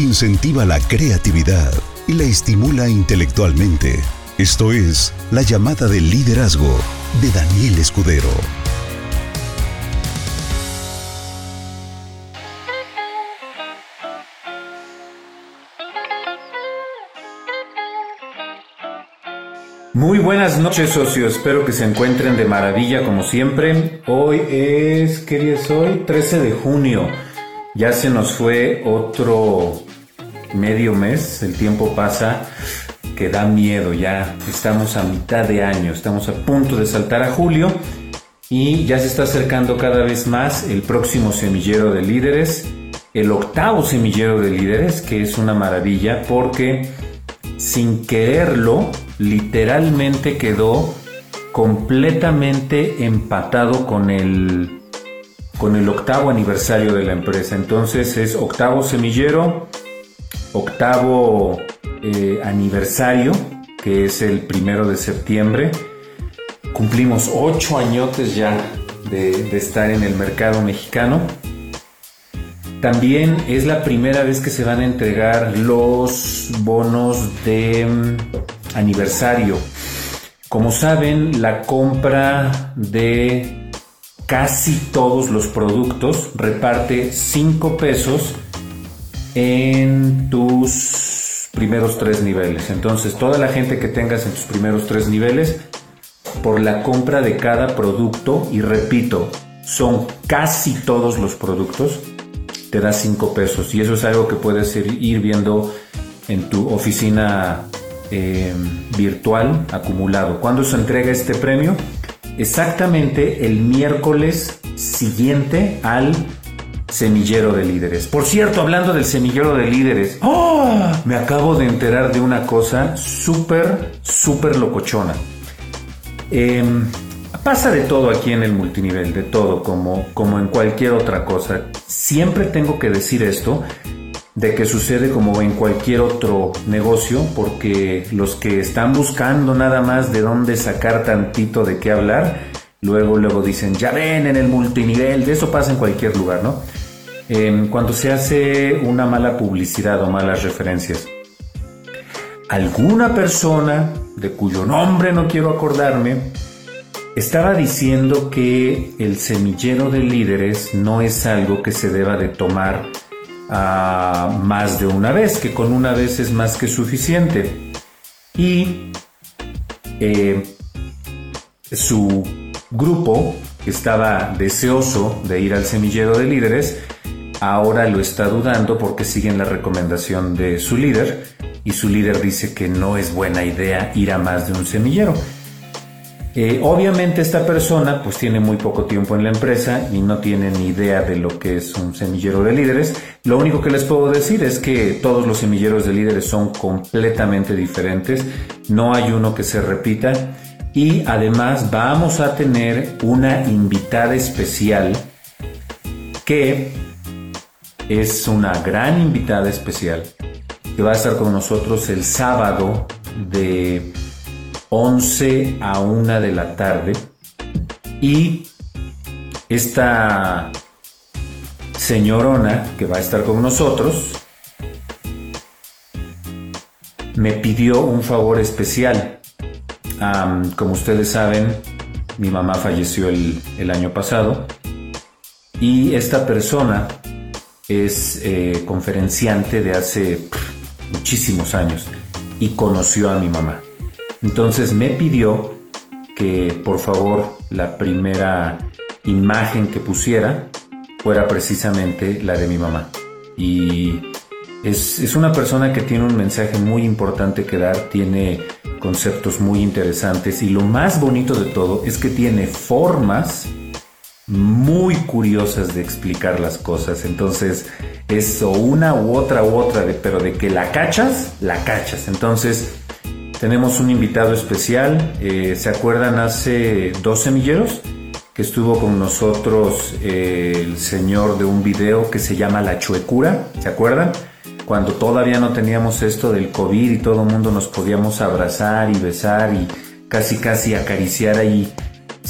incentiva la creatividad y la estimula intelectualmente. Esto es La llamada del liderazgo de Daniel Escudero. Muy buenas noches socios, espero que se encuentren de maravilla como siempre. Hoy es, ¿qué día es hoy? 13 de junio. Ya se nos fue otro medio mes, el tiempo pasa que da miedo, ya estamos a mitad de año, estamos a punto de saltar a julio y ya se está acercando cada vez más el próximo semillero de líderes, el octavo semillero de líderes, que es una maravilla porque sin quererlo, literalmente quedó completamente empatado con el con el octavo aniversario de la empresa. Entonces es octavo semillero, octavo eh, aniversario, que es el primero de septiembre. Cumplimos ocho añotes ya de, estar en el mercado mexicano. También es la primera vez que se van a entregar los bonos de mm, aniversario. Como saben, la compra de casi todos los productos, reparte 5 pesos en tus primeros tres niveles. Entonces, toda la gente que tengas en tus primeros tres niveles, por la compra de cada producto, y repito, son casi todos los productos, te da 5 pesos. Y eso es algo que puedes ir viendo en tu oficina eh, virtual acumulado. ¿Cuándo se entrega este premio? exactamente el miércoles siguiente al semillero de líderes. Por cierto, hablando del semillero de líderes, ¡oh! me acabo de enterar de una cosa súper, súper locochona. Em, pasa de todo aquí en el multinivel, de todo, como, como en cualquier otra cosa. Siempre tengo que decir esto, de que sucede como en cualquier otro negocio, porque los que están buscando nada más de dónde sacar tantito de qué hablar, luego luego dicen, ya ven en el multinivel, de eso pasa en cualquier lugar, ¿no? Cuando se hace una mala publicidad o malas referencias. Alguna persona, de cuyo nombre no quiero acordarme, estaba diciendo que el semillero de líderes no es algo que se deba de tomar más de una vez, que con una vez es más que suficiente. Y eh, su grupo, estaba deseoso de ir al semillero de líderes, ahora lo está dudando porque siguen la recomendación de su líder y su líder dice que no es buena idea ir a más de un semillero. Eh, obviamente esta persona pues tiene muy poco tiempo en la empresa y no tiene ni idea de lo que es un semillero de líderes. Lo único que les puedo decir es que todos los semilleros de líderes son completamente diferentes, no hay uno que se repita y además vamos a tener una invitada especial que es una gran invitada especial que va a estar con nosotros el sábado de 11 a 1 de la tarde y esta señorona que va a estar con nosotros me pidió un favor especial. como ustedes saben, mi mamá falleció el, año pasado y esta persona es eh, conferenciante de hace muchísimos años y conoció a mi mamá. Entonces me pidió que por favor la primera imagen que pusiera fuera precisamente la de mi mamá. Y es, una persona que tiene un mensaje muy importante que dar, tiene conceptos muy interesantes y lo más bonito de todo es que tiene formas muy curiosas de explicar las cosas. Entonces es una u otra u otra, pero de que la cachas, la cachas. Entonces tenemos un invitado especial. Eh, ¿Se acuerdan hace dos semilleros? Que estuvo con nosotros eh, el señor de un video que se llama La Chuecura. ¿Se acuerdan? Cuando todavía no teníamos esto del COVID y todo el mundo nos podíamos abrazar y besar y casi casi acariciar ahí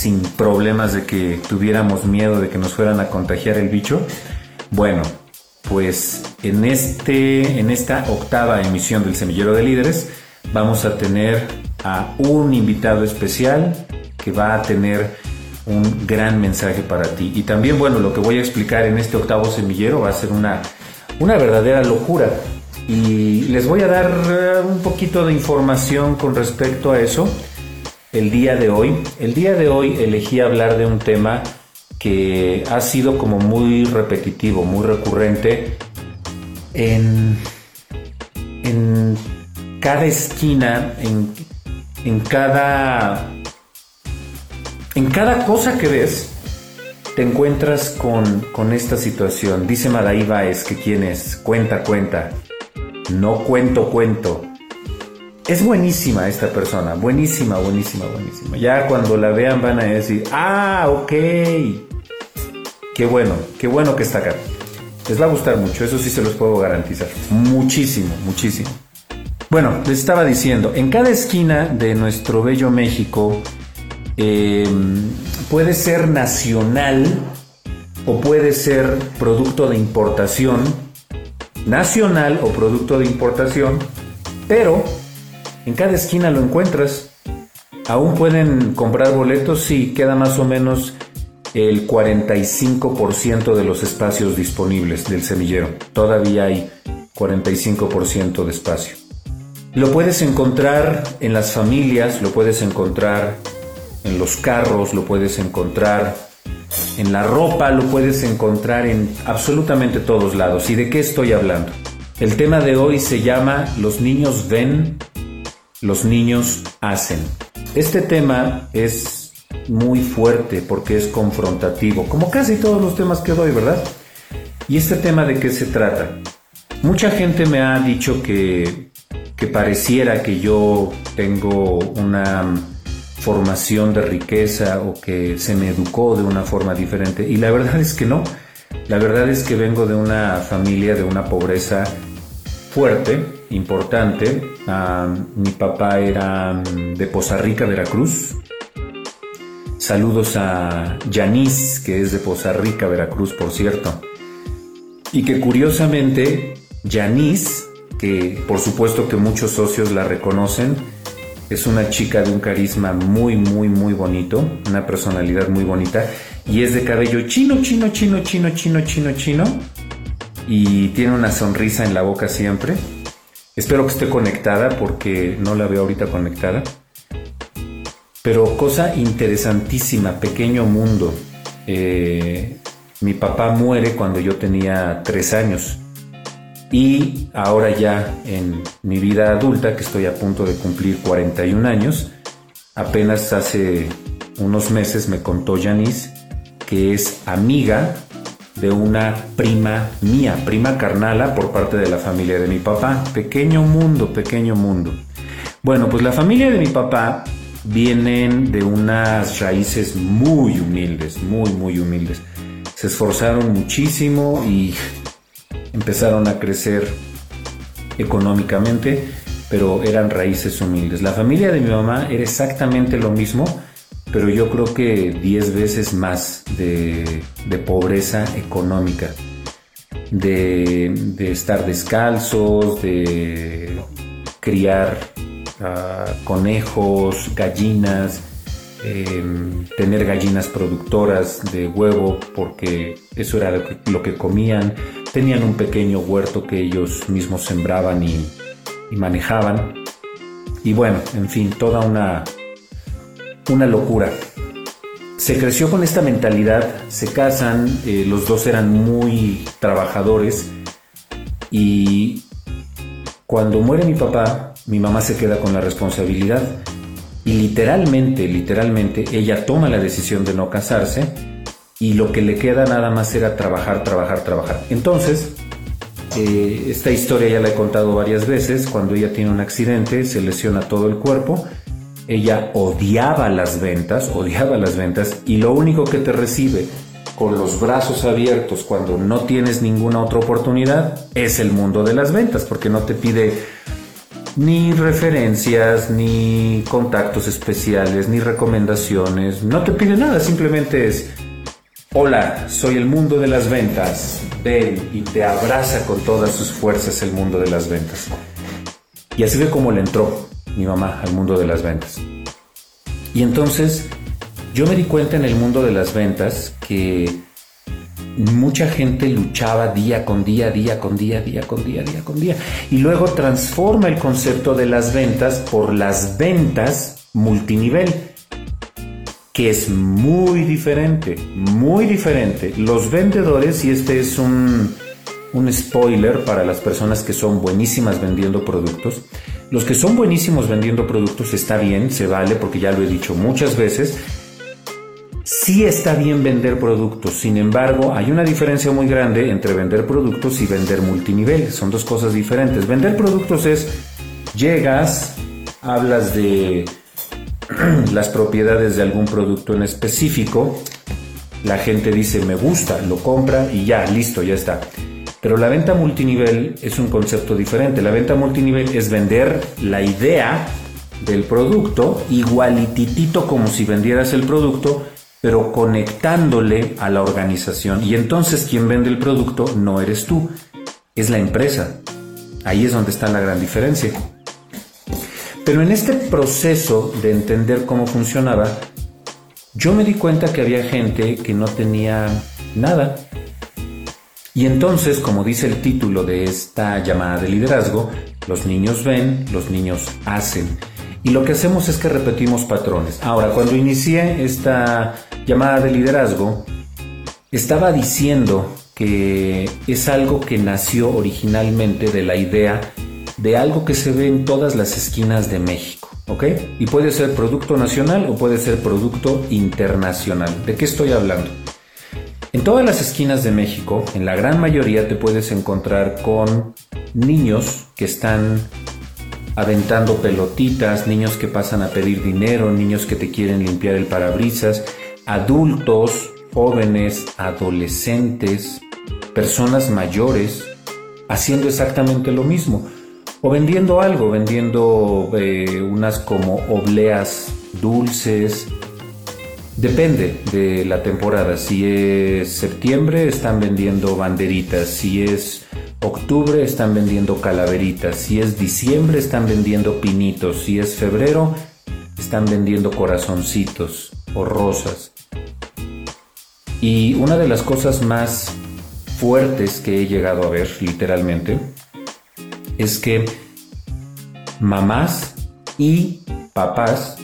sin problemas de que tuviéramos miedo de que nos fueran a contagiar el bicho. Bueno, pues en, este, en esta octava emisión del Semillero de Líderes vamos a tener a un invitado especial que va a tener un gran mensaje para ti. Y también, bueno, lo que voy a explicar en este octavo semillero va a ser una, una verdadera locura. Y les voy a dar eh, un poquito de información con respecto a eso el día de hoy. El día de hoy elegí hablar de un tema que ha sido como muy repetitivo, muy recurrente en, en cada esquina, en, en cada en cada cosa que ves, te encuentras con, esta situación. Dice Madaí Baez que quién es, cuenta, cuenta, no cuento, cuento. Es buenísima esta persona, buenísima, buenísima, buenísima. Ya cuando la vean van a decir, ah, ok. Qué bueno, qué bueno que está acá. Les va a gustar mucho, eso sí se los puedo garantizar. Muchísimo, muchísimo. Bueno, les estaba diciendo, en cada esquina de nuestro bello México, Em, puede ser nacional o puede ser producto de importación, nacional o producto de importación, pero en cada esquina lo encuentras. Aún pueden comprar boletos, sí, queda más o menos el 45% de los espacios disponibles del semillero. Todavía hay 45% de espacio. Lo puedes encontrar en las familias, lo puedes encontrar en los carros, lo puedes encontrar en la ropa, lo puedes encontrar en absolutamente todos lados. ¿Y de qué estoy hablando? El tema de hoy se llama Los niños ven, los niños hacen. Este tema es muy fuerte porque es confrontativo, como casi todos los temas que doy, ¿verdad? ¿Y este tema de qué se trata? Mucha gente me ha dicho que, que pareciera que yo tengo una formación de riqueza o que se me educó de una forma diferente. Y la verdad es que no. La verdad es que vengo de una familia de una pobreza fuerte, importante. Ah, mi papá era mm, de Poza Rica, Veracruz. Saludos a Yanis, que es de Poza Rica, Veracruz, por cierto. Y que curiosamente, Yanis, que por supuesto que muchos socios la reconocen, es una chica de un carisma muy, muy, muy bonito, una personalidad muy bonita y es de cabello chino, chino, chino, chino, chino, chino, chino y tiene una sonrisa en la boca siempre. Espero que esté conectada porque no la veo ahorita conectada. Pero cosa interesantísima, pequeño mundo. Eh, mi papá muere cuando yo tenía tres años. Y ahora ya en mi vida adulta, que estoy a punto de cumplir 41 años, apenas hace unos meses me contó Janice que es amiga de una prima mía, prima carnala por parte de la familia de mi papá. Pequeño mundo, pequeño mundo. Bueno, pues la familia de mi papá vienen de unas raíces muy humildes, muy, muy humildes. Se esforzaron muchísimo y empezaron a crecer económicamente, pero eran raíces humildes. La familia de mi mamá era exactamente lo mismo, pero yo creo que 10 veces más de, pobreza económica, de, estar descalzos, de criar ah, conejos, gallinas, em, tener gallinas productoras de huevo, porque eso era lo que comían Tenían un pequeño huerto que ellos mismos sembraban y, manejaban. Y bueno, en fin, toda una, una locura. Se creció con esta mentalidad, se casan, eh, los dos eran muy trabajadores y cuando muere mi papá, mi mamá se queda con la responsabilidad y literalmente, literalmente, ella toma la decisión de no casarse y lo que le queda nada más era trabajar, trabajar, trabajar. Entonces, eh, esta historia ya la he contado varias veces, cuando ella tiene un accidente, se lesiona todo el cuerpo, ella odiaba las ventas, odiaba las ventas y lo único que te recibe con los brazos abiertos cuando no tienes ninguna otra oportunidad es el mundo de las ventas, porque no te pide ni referencias, ni contactos especiales, ni recomendaciones, no te pide nada, simplemente es Hola, soy el mundo de las ventas. Ven y te abraza con todas sus fuerzas el mundo de las ventas. Y así ve cómo le entró mi mamá al mundo de las ventas. Y entonces yo me di cuenta en el mundo de las ventas que mucha gente luchaba día con día, día con día, día con día, día con día. Y luego transforma el concepto de las ventas por las ventas multinivel que es muy diferente, muy diferente. Los vendedores, y este es un, un spoiler para las personas que son buenísimas vendiendo productos, los que son buenísimos vendiendo productos está bien, se vale porque ya lo he dicho muchas veces. Sí está bien vender productos, sin embargo hay una diferencia muy grande entre vender productos y vender multinivel, son dos cosas diferentes. Vender productos es, llegas, hablas de las propiedades de algún producto en específico, la gente dice me gusta, lo compra y ya, listo, ya está. Pero la venta multinivel es un concepto diferente. La venta multinivel es vender la idea del producto igualititito como si vendieras el producto, pero conectándole a la organización. Y entonces quien vende el producto no eres tú, es la empresa. Ahí es donde está la gran diferencia. Pero en este proceso de entender cómo funcionaba, yo me di cuenta que había gente que no tenía nada. Y entonces, como dice el título de esta llamada de liderazgo, los niños ven, los niños hacen. Y lo que hacemos es que repetimos patrones. Ahora, cuando inicié esta llamada de liderazgo, estaba diciendo que es algo que nació originalmente de la idea de algo que se ve en todas las esquinas de México. ¿Ok? Y puede ser producto nacional o puede ser producto internacional. ¿De qué estoy hablando? En todas las esquinas de México, en la gran mayoría te puedes encontrar con niños que están aventando pelotitas, niños que pasan a pedir dinero, niños que te quieren limpiar el parabrisas, adultos, jóvenes, adolescentes, personas mayores, haciendo exactamente lo mismo. O vendiendo algo, vendiendo eh, unas como obleas dulces. Depende de la temporada. Si es septiembre están vendiendo banderitas. Si es octubre están vendiendo calaveritas. Si es diciembre están vendiendo pinitos. Si es febrero están vendiendo corazoncitos o rosas. Y una de las cosas más fuertes que he llegado a ver, literalmente, es que mamás y papás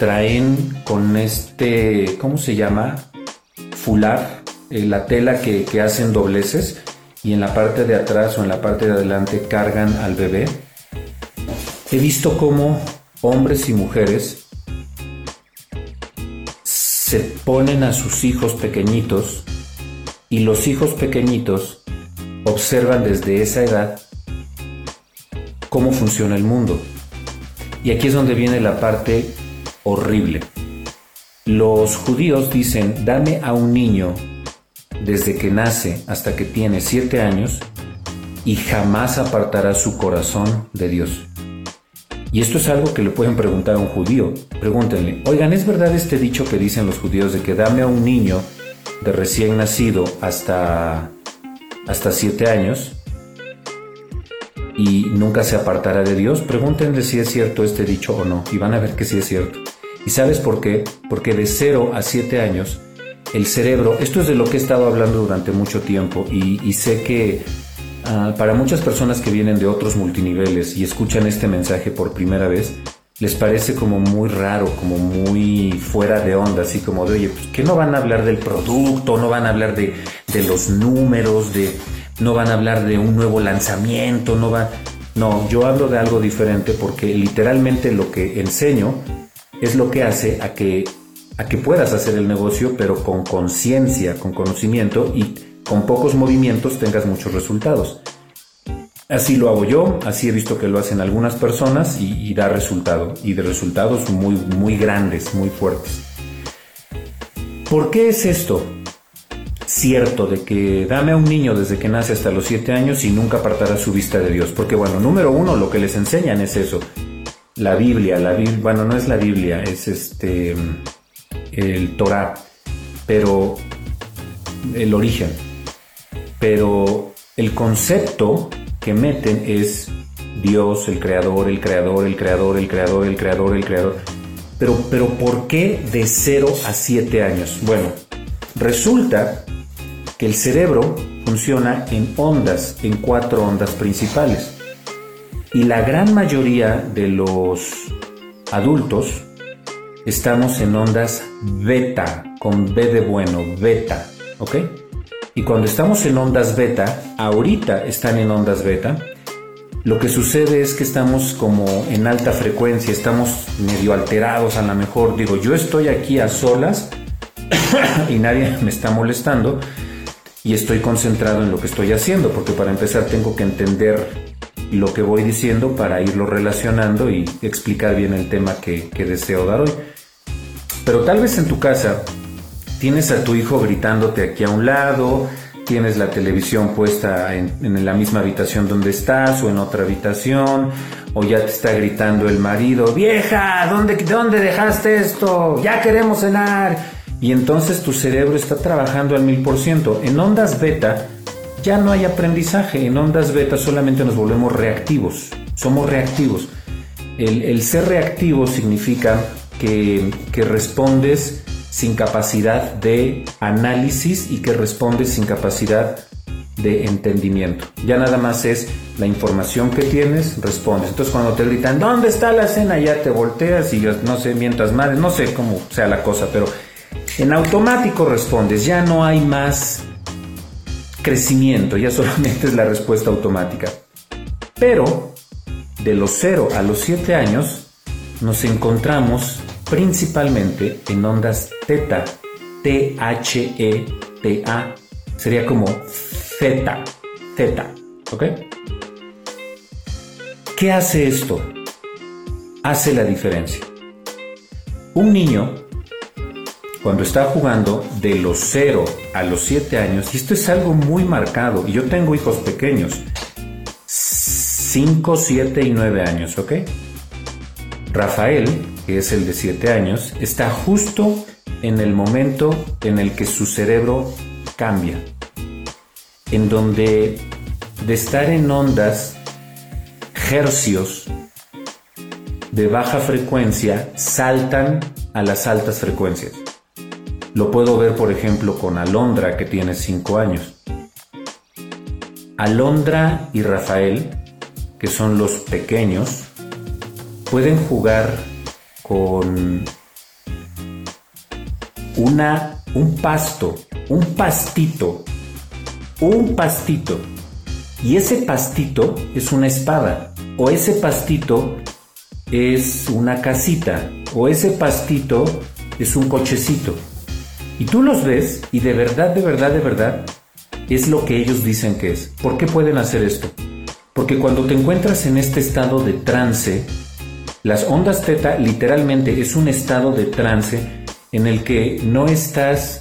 traen con este, ¿cómo se llama? Fular, eh, la tela que, que hacen dobleces y en la parte de atrás o en la parte de adelante cargan al bebé. He visto cómo hombres y mujeres se ponen a sus hijos pequeñitos y los hijos pequeñitos observan desde esa edad cómo funciona el mundo. Y aquí es donde viene la parte horrible. Los judíos dicen, dame a un niño desde que nace hasta que tiene siete años y jamás apartará su corazón de Dios. Y esto es algo que le pueden preguntar a un judío. Pregúntenle, oigan, ¿es verdad este dicho que dicen los judíos de que dame a un niño de recién nacido hasta, hasta siete años y nunca se apartará de Dios, pregúntenle si es cierto este dicho o no, y van a ver que sí es cierto. ¿Y sabes por qué? Porque de 0 a 7 años, el cerebro, esto es de lo que he estado hablando durante mucho tiempo, y, sé que ah, para muchas personas que vienen de otros multiniveles y escuchan este mensaje por primera vez, les parece como muy raro, como muy fuera de onda, así como de, oye, pues que no van a hablar del producto, no van a hablar de, los números, de no van a hablar de un nuevo lanzamiento, no va... No, yo hablo de algo diferente porque literalmente lo que enseño es lo que hace a que, a que puedas hacer el negocio, pero con conciencia, con conocimiento y con pocos movimientos tengas muchos resultados. Así lo hago yo, así he visto que lo hacen algunas personas y, da resultado, y de resultados muy, muy grandes, muy fuertes. ¿Por qué es esto? cierto de que dame a un niño desde que nace hasta los 7 años y nunca apartará su vista de Dios. Porque bueno, número uno, lo que les enseñan es eso. La Biblia, la Biblia, bueno, no es la Biblia, es este el Torah. pero el origen. Pero el concepto que meten es Dios, el creador, el creador, el creador, el creador, el creador, el creador. Pero, pero ¿por qué de 0 a 7 años? Bueno, resulta que el cerebro funciona en ondas, en cuatro ondas principales. Y la gran mayoría de los adultos estamos en ondas beta, con B de bueno, beta, ¿ok? Y cuando estamos en ondas beta, ahorita están en ondas beta, lo que sucede es que estamos como en alta frecuencia, estamos medio alterados a lo mejor. Digo, yo estoy aquí a solas y nadie me está molestando y estoy concentrado en lo que estoy haciendo, porque para empezar tengo que entender lo que voy diciendo para irlo relacionando y explicar bien el tema que, deseo dar hoy. Pero tal vez en tu casa tienes a tu hijo gritándote aquí a un lado, tienes la televisión puesta en, la misma habitación donde estás o en otra habitación, o ya te está gritando el marido, vieja, ¿dónde, ¿dónde dejaste esto? Ya queremos cenar. Y entonces tu cerebro está trabajando al mil por ciento. En ondas beta ya no hay aprendizaje. En ondas beta solamente nos volvemos reactivos. Somos reactivos. El, ser reactivo significa que, respondes sin capacidad de análisis y que respondes sin capacidad de entendimiento. Ya nada más es la información que tienes, respondes. Entonces cuando te gritan, ¿dónde está la cena? Ya te volteas y no sé, mientras madres, no sé cómo sea la cosa, pero en automático respondes. Ya no hay más crecimiento, ya solamente es la respuesta automática. Pero de los 0 a los 7 años nos encontramos principalmente en ondas teta, T-H-E-T-A, sería como zeta, zeta, ¿ok? ¿Qué hace esto? Hace la diferencia. Un niño cuando está jugando de los 0 a los 7 años, y esto es algo muy marcado, y yo tengo hijos pequeños, 5, 7 y 9 años, ¿ok? Rafael, que es el de 7 años, está justo en el momento en el que su cerebro cambia, en donde de estar en ondas, hercios de baja frecuencia, saltan a las altas frecuencias. Lo puedo ver, por ejemplo, con Alondra, que tiene 5 años. Alondra y Rafael, que son los pequeños, pueden jugar con una, un pasto, un pastito, un pastito. Y ese pastito es una espada, o ese pastito es una casita, o ese pastito es un cochecito. Y tú los ves y de verdad, de verdad, de verdad, es lo que ellos dicen que es. ¿Por qué pueden hacer esto? Porque cuando te encuentras en este estado de trance, las ondas teta literalmente es un estado de trance en el que no estás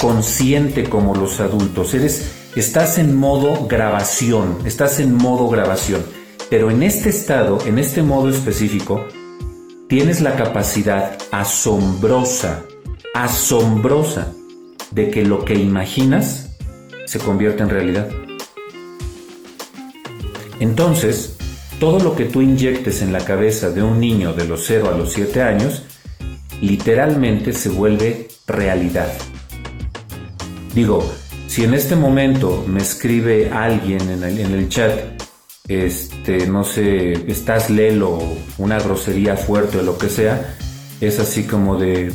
consciente como los adultos, eres estás en modo grabación, estás en modo grabación. Pero en este estado, en este modo específico, tienes la capacidad asombrosa asombrosa de que lo que imaginas se convierte en realidad. Entonces, todo lo que tú inyectes en la cabeza de un niño de los 0 a los 7 años, literalmente se vuelve realidad. Digo, si en este momento me escribe alguien en el, en el chat, este, no sé, estás lelo, una grosería fuerte o lo que sea, es así como de,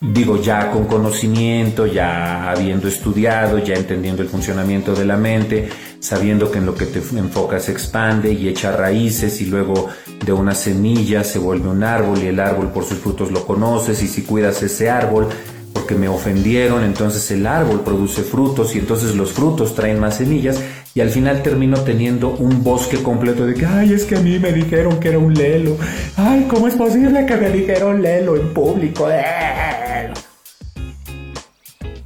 digo, ya con conocimiento, ya habiendo estudiado, ya entendiendo el funcionamiento de la mente, sabiendo que en lo que te enfocas expande y echa raíces y luego de una semilla se vuelve un árbol y el árbol por sus frutos lo conoces y si cuidas ese árbol porque me ofendieron, entonces el árbol produce frutos y entonces los frutos traen más semillas y al final termino teniendo un bosque completo de que, ay, es que a mí me dijeron que era un lelo, ay, ¿cómo es posible que me dijeron lelo en público?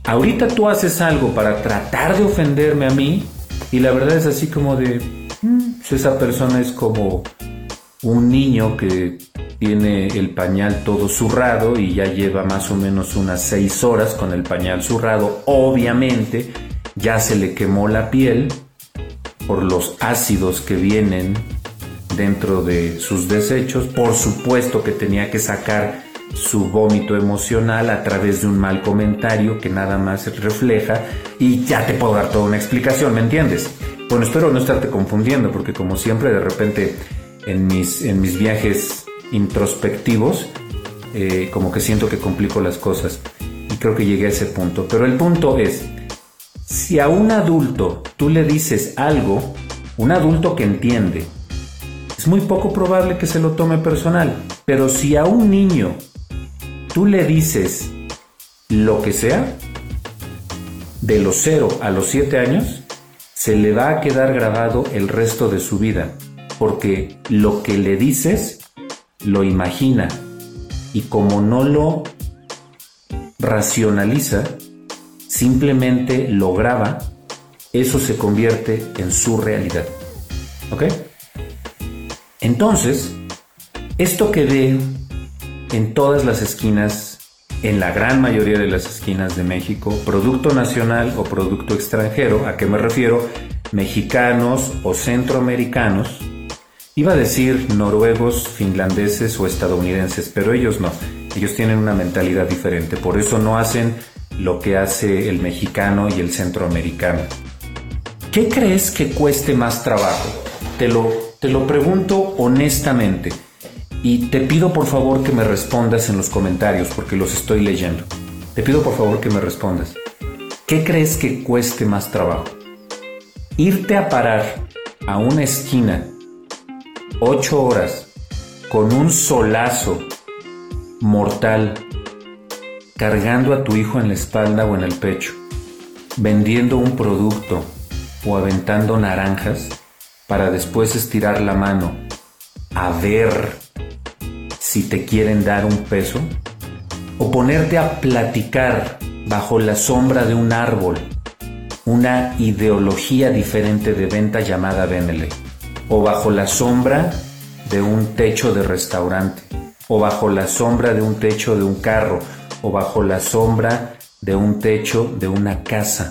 Ahorita tú haces algo para tratar de ofenderme a mí y la verdad es así como de, mm, esa persona es como un niño que tiene el pañal todo zurrado y ya lleva más o menos unas 6 horas con el pañal zurrado. Obviamente ya se le quemó la piel por los ácidos que vienen dentro de sus desechos. Por supuesto que tenía que sacar su vómito emocional a través de un mal comentario que nada más refleja y ya te puedo dar toda una explicación, ¿me entiendes? Bueno, espero no estarte confundiendo porque como siempre de repente en mis, en mis viajes introspectivos eh, como que siento que complico las cosas y creo que llegué a ese punto. Pero el punto es, si a un adulto tú le dices algo, un adulto que entiende, es muy poco probable que se lo tome personal. Pero si a un niño tú le dices lo que sea, de los 0 a los 7 años, se le va a quedar grabado el resto de su vida, porque lo que le dices lo imagina y como no lo racionaliza, simplemente lo graba, eso se convierte en su realidad. ¿Ok? Entonces, esto que ve en todas las esquinas, en la gran mayoría de las esquinas de México, producto nacional o producto extranjero, ¿a qué me refiero? Mexicanos o centroamericanos, iba a decir noruegos, finlandeses o estadounidenses, pero ellos no, ellos tienen una mentalidad diferente, por eso no hacen lo que hace el mexicano y el centroamericano. ¿Qué crees que cueste más trabajo? Te lo, te lo pregunto honestamente. Y te pido por favor que me respondas en los comentarios porque los estoy leyendo. Te pido por favor que me respondas. ¿Qué crees que cueste más trabajo? Irte a parar a una esquina ocho horas con un solazo mortal cargando a tu hijo en la espalda o en el pecho, vendiendo un producto o aventando naranjas para después estirar la mano a ver si te quieren dar un peso? ¿O ponerte a platicar bajo la sombra de un árbol una ideología diferente de venta llamada Benele? ¿O bajo la sombra de un techo de restaurante? ¿O bajo la sombra de un techo de un carro? ¿O bajo la sombra de un techo de una casa?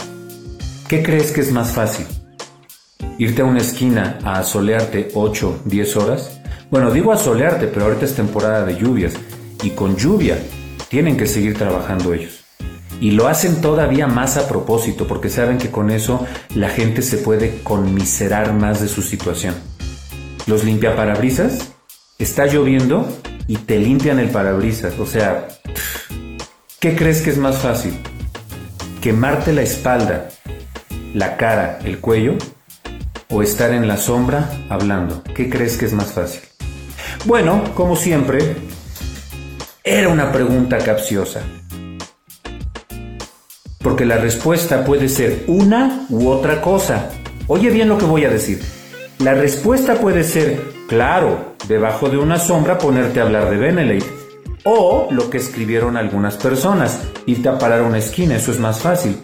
¿Qué crees que es más fácil? ¿Irte a una esquina a asolearte 8, 10 horas? Bueno, digo asolearte, pero ahorita es temporada de lluvias y con lluvia tienen que seguir trabajando ellos. Y lo hacen todavía más a propósito porque saben que con eso la gente se puede conmiserar más de su situación. Los limpiaparabrisas, está lloviendo y te limpian el parabrisas. O sea, ¿qué crees que es más fácil? ¿Quemarte la espalda, la cara, el cuello? ¿O estar en la sombra hablando? ¿Qué crees que es más fácil? Bueno, como siempre, era una pregunta capciosa. Porque la respuesta puede ser una u otra cosa. Oye bien lo que voy a decir. La respuesta puede ser, claro, debajo de una sombra ponerte a hablar de Benelete. O lo que escribieron algunas personas, irte a parar una esquina, eso es más fácil.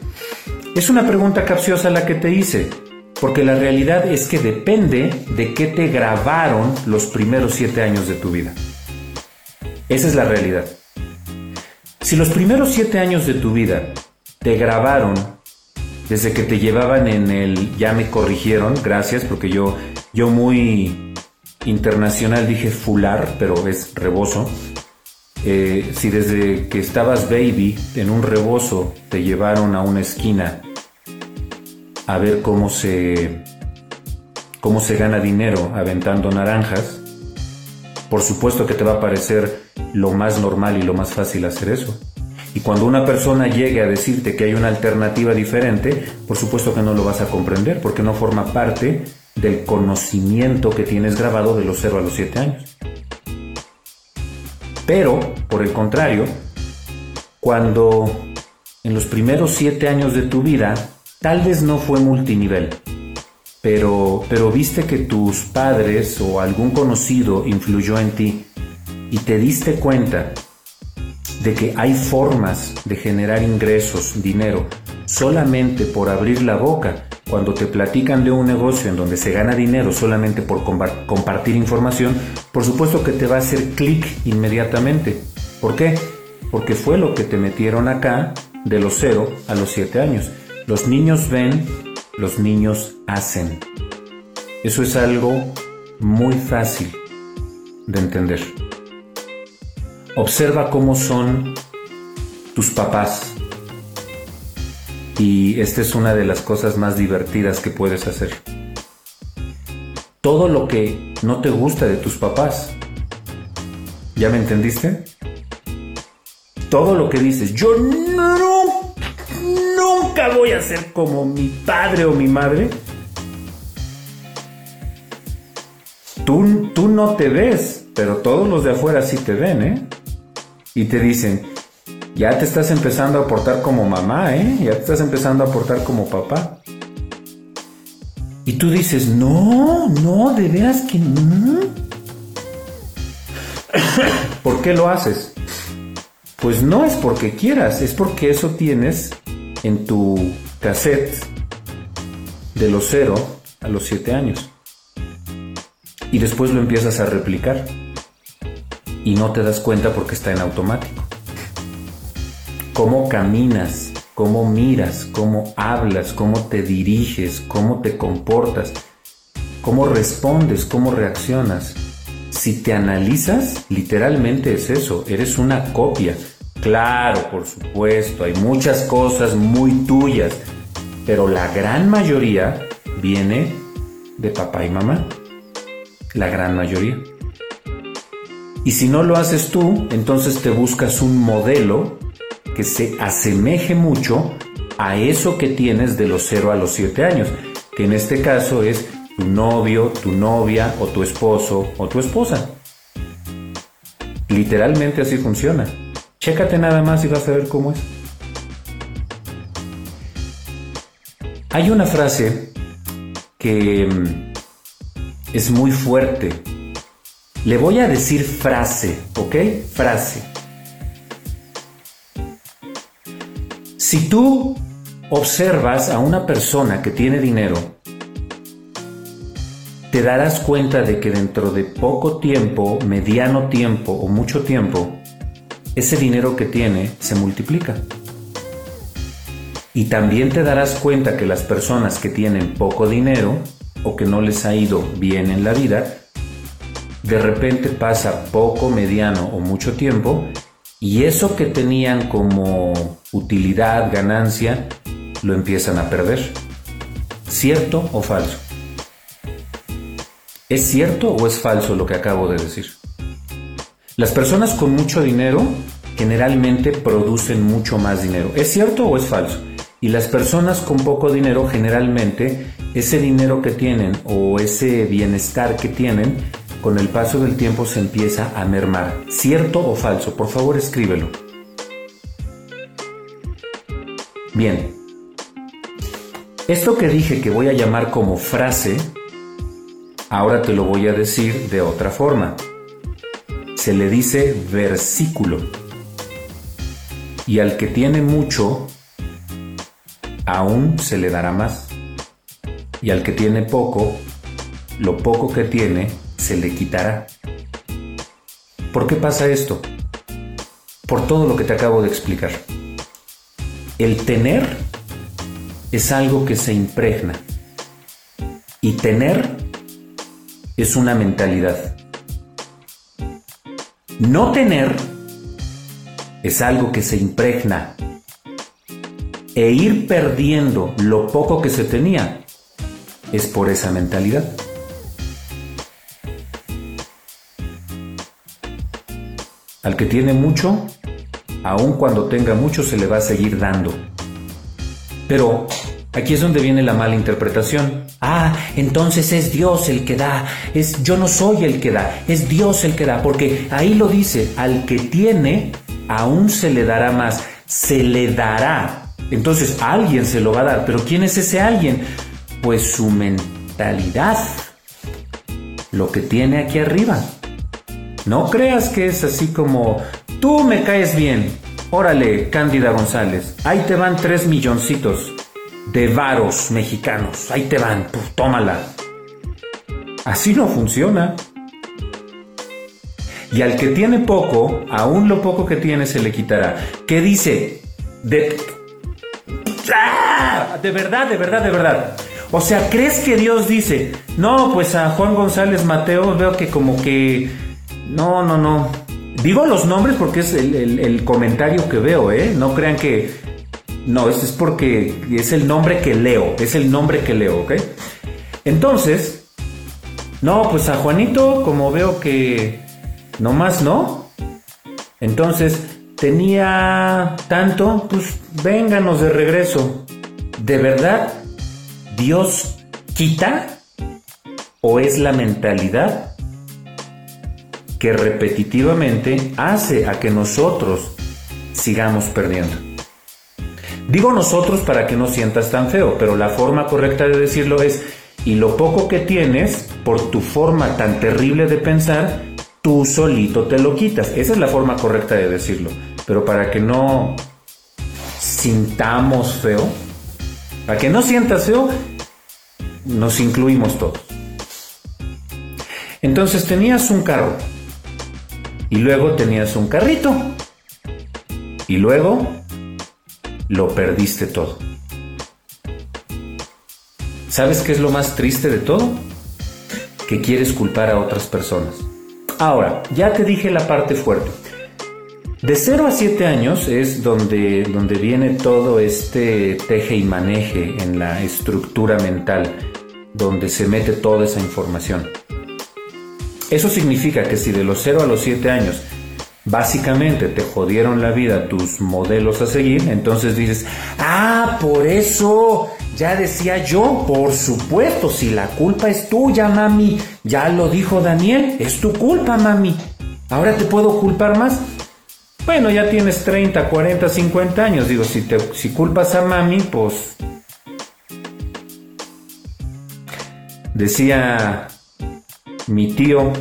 Es una pregunta capciosa la que te hice. Porque la realidad es que depende de qué te grabaron los primeros siete años de tu vida. Esa es la realidad. Si los primeros siete años de tu vida te grabaron desde que te llevaban en el ya me corrigieron, gracias, porque yo, yo muy internacional dije fular, pero es rebozo. Eh, si desde que estabas baby en un rebozo te llevaron a una esquina a ver cómo se, cómo se gana dinero aventando naranjas, por supuesto que te va a parecer lo más normal y lo más fácil hacer eso. Y cuando una persona llegue a decirte que hay una alternativa diferente, por supuesto que no lo vas a comprender porque no forma parte del conocimiento que tienes grabado de los 0 a los 7 años. Pero, por el contrario, cuando en los primeros 7 años de tu vida Tal vez no fue multinivel, pero, pero viste que tus padres o algún conocido influyó en ti y te diste cuenta de que hay formas de generar ingresos, dinero, solamente por abrir la boca cuando te platican de un negocio en donde se gana dinero solamente por compartir información, por supuesto que te va a hacer clic inmediatamente. ¿Por qué? Porque fue lo que te metieron acá de los 0 a los 7 años. Los niños ven, los niños hacen. Eso es algo muy fácil de entender. Observa cómo son tus papás. Y esta es una de las cosas más divertidas que puedes hacer. Todo lo que no te gusta de tus papás. ¿Ya me entendiste? Todo lo que dices, yo no, voy a ser como mi padre o mi madre. Tú, tú no te ves, pero todos los de afuera sí te ven, ¿eh? Y te dicen, ya te estás empezando a portar como mamá, ¿eh? Ya te estás empezando a portar como papá. Y tú dices, no, no, de veras que no. ¿Por qué lo haces? Pues no es porque quieras, es porque eso tienes en tu cassette de los 0 a los 7 años. Y después lo empiezas a replicar. Y no te das cuenta porque está en automático cómo caminas, cómo miras, cómo hablas, cómo te diriges, cómo te comportas, cómo respondes, cómo reaccionas. Si te analizas, literalmente es eso, eres una copia. Claro, por supuesto, hay muchas cosas muy tuyas, pero la gran mayoría viene de papá y mamá. La gran mayoría. Y si no lo haces tú, entonces te buscas un modelo que se asemeje mucho a eso que tienes de los 0 a los 7 años, que en este caso es tu novio, tu novia o tu esposo o tu esposa. Literalmente así funciona. Chécate nada más y vas a ver cómo es. Hay una frase que mm, es muy fuerte. Le voy a decir frase, ¿ok? Frase. Si tú observas a una persona que tiene dinero, te darás cuenta de que dentro de poco tiempo, mediano tiempo o mucho tiempo, ese dinero que tiene se multiplica. Y también te darás cuenta que las personas que tienen poco dinero o que no les ha ido bien en la vida, de repente pasa poco, mediano o mucho tiempo y eso que tenían como utilidad, ganancia, lo empiezan a perder. ¿Cierto o falso? ¿Es cierto o es falso lo que acabo de decir? Las personas con mucho dinero generalmente producen mucho más dinero. ¿Es cierto o es falso? Y las personas con poco dinero generalmente ese dinero que tienen o ese bienestar que tienen con el paso del tiempo se empieza a mermar. ¿Cierto o falso? Por favor escríbelo. Bien. Esto que dije que voy a llamar como frase, ahora te lo voy a decir de otra forma. Se le dice versículo. Y al que tiene mucho, aún se le dará más. Y al que tiene poco, lo poco que tiene, se le quitará. ¿Por qué pasa esto? Por todo lo que te acabo de explicar. El tener es algo que se impregna y tener es una mentalidad. No tener es algo que se impregna e ir perdiendo lo poco que se tenía es por esa mentalidad. Al que tiene mucho, aun cuando tenga mucho, se le va a seguir dando. Pero aquí es donde viene la mala interpretación. Ah, entonces es Dios el que da. Es yo no soy el que da, es Dios el que da, porque ahí lo dice, al que tiene, aún se le dará más, se le dará. Entonces alguien se lo va a dar, pero ¿quién es ese alguien? Pues su mentalidad, lo que tiene aquí arriba. No creas que es así como, tú me caes bien. Órale, Cándida González, ahí te van tres milloncitos. De varos mexicanos. Ahí te van, pues, tómala. Así no funciona. Y al que tiene poco, aún lo poco que tiene se le quitará. ¿Qué dice? De, ¡Ah! de verdad, de verdad, de verdad. O sea, ¿crees que Dios dice, no, pues a Juan González Mateo veo que como que... No, no, no. Digo los nombres porque es el, comentario que veo, ¿eh? No crean que... No, esto es porque es el nombre que leo, es el nombre que leo, ¿ok? Entonces, no, pues a Juanito, como veo que no más no. Entonces, tenía tanto, pues vénganos de regreso. ¿De verdad Dios quita o es la mentalidad que repetitivamente hace a que nosotros sigamos perdiendo? Digo nosotros para que no sientas tan feo, pero la forma correcta de decirlo es, y lo poco que tienes, por tu forma tan terrible de pensar, tú solito te lo quitas. Esa es la forma correcta de decirlo. Pero para que no sintamos feo, para que no sientas feo, nos incluimos todos. Entonces tenías un carro y luego tenías un carrito y luego lo perdiste todo. ¿Sabes qué es lo más triste de todo? Que quieres culpar a otras personas. Ahora, ya te dije la parte fuerte. De 0 a 7 años es donde, donde viene todo este teje y maneje en la estructura mental, donde se mete toda esa información. Eso significa que si de los 0 a los 7 años básicamente te jodieron la vida tus modelos a seguir, entonces dices, ah, por eso, ya decía yo, por supuesto, si la culpa es tuya, mami, ya lo dijo Daniel, es tu culpa, mami. Ahora te puedo culpar más. Bueno, ya tienes 30, 40, 50 años. Digo, si, te, si culpas a mami, pues... Decía mi tío,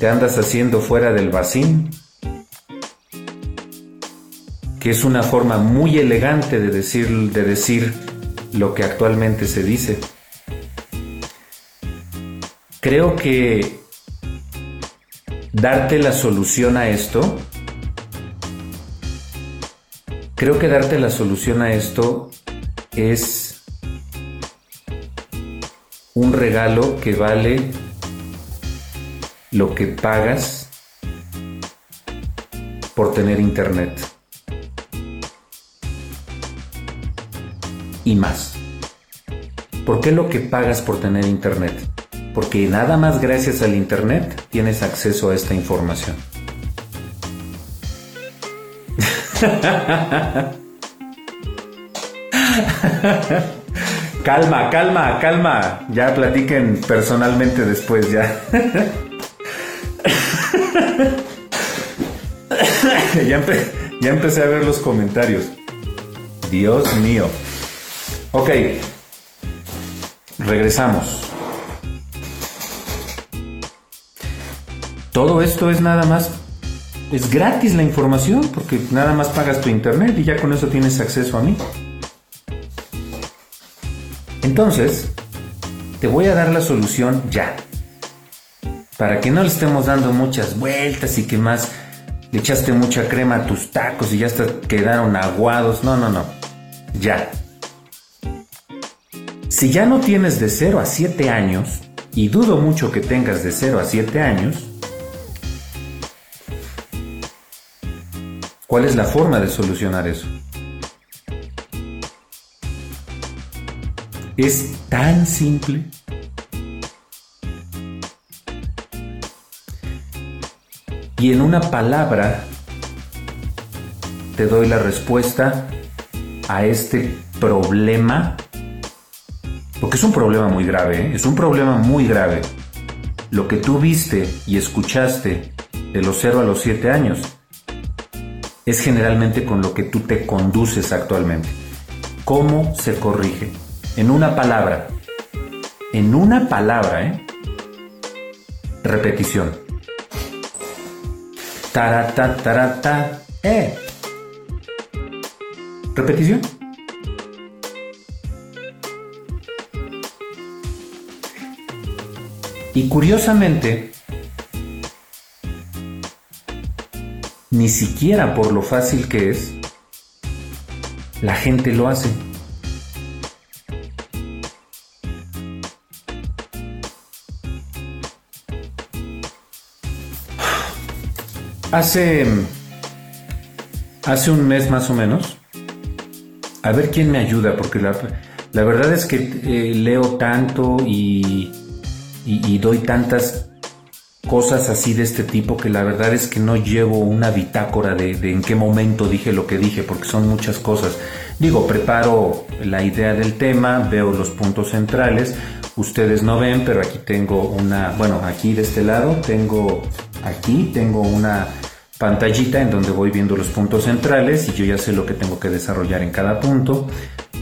te andas haciendo fuera del vacín. Que es una forma muy elegante de decir, de decir lo que actualmente se dice. Creo que darte la solución a esto Creo que darte la solución a esto es un regalo que vale lo que pagas por tener internet. Y más. ¿Por qué lo que pagas por tener internet? Porque nada más gracias al internet tienes acceso a esta información. calma, calma, calma. Ya platiquen personalmente después, ya. ya, ya empecé a ver los comentarios. Dios mío. Ok. Regresamos. Todo esto es nada más es gratis la información porque nada más pagas tu internet y ya con eso tienes acceso a mí. Entonces, te voy a dar la solución ya. Para que no le estemos dando muchas vueltas y que más le echaste mucha crema a tus tacos y ya hasta quedaron aguados. No, no, no. Ya. Si ya no tienes de 0 a 7 años, y dudo mucho que tengas de 0 a 7 años, ¿Cuál es la forma de solucionar eso? Es tan simple. Y en una palabra te doy la respuesta a este problema, porque es un problema muy grave, ¿eh? es un problema muy grave. Lo que tú viste y escuchaste de los 0 a los 7 años es generalmente con lo que tú te conduces actualmente. ¿Cómo se corrige? En una palabra. En una palabra, ¿eh? Repetición. Tarata, tarata, eh. Repetición. Y curiosamente, ni siquiera por lo fácil que es, la gente lo hace. Hace hace un mes más o menos, a ver quién me ayuda, porque la, verdad es que eh, leo tanto y, doy tantas cosas así de este tipo que la verdad es que no llevo una bitácora de, de, en qué momento dije lo que dije, porque son muchas cosas. Digo, preparo la idea del tema, veo los puntos centrales, ustedes no ven, pero aquí tengo una, bueno, aquí de este lado tengo, aquí tengo una pantallita en donde voy viendo los puntos centrales y yo ya sé lo que tengo que desarrollar en cada punto,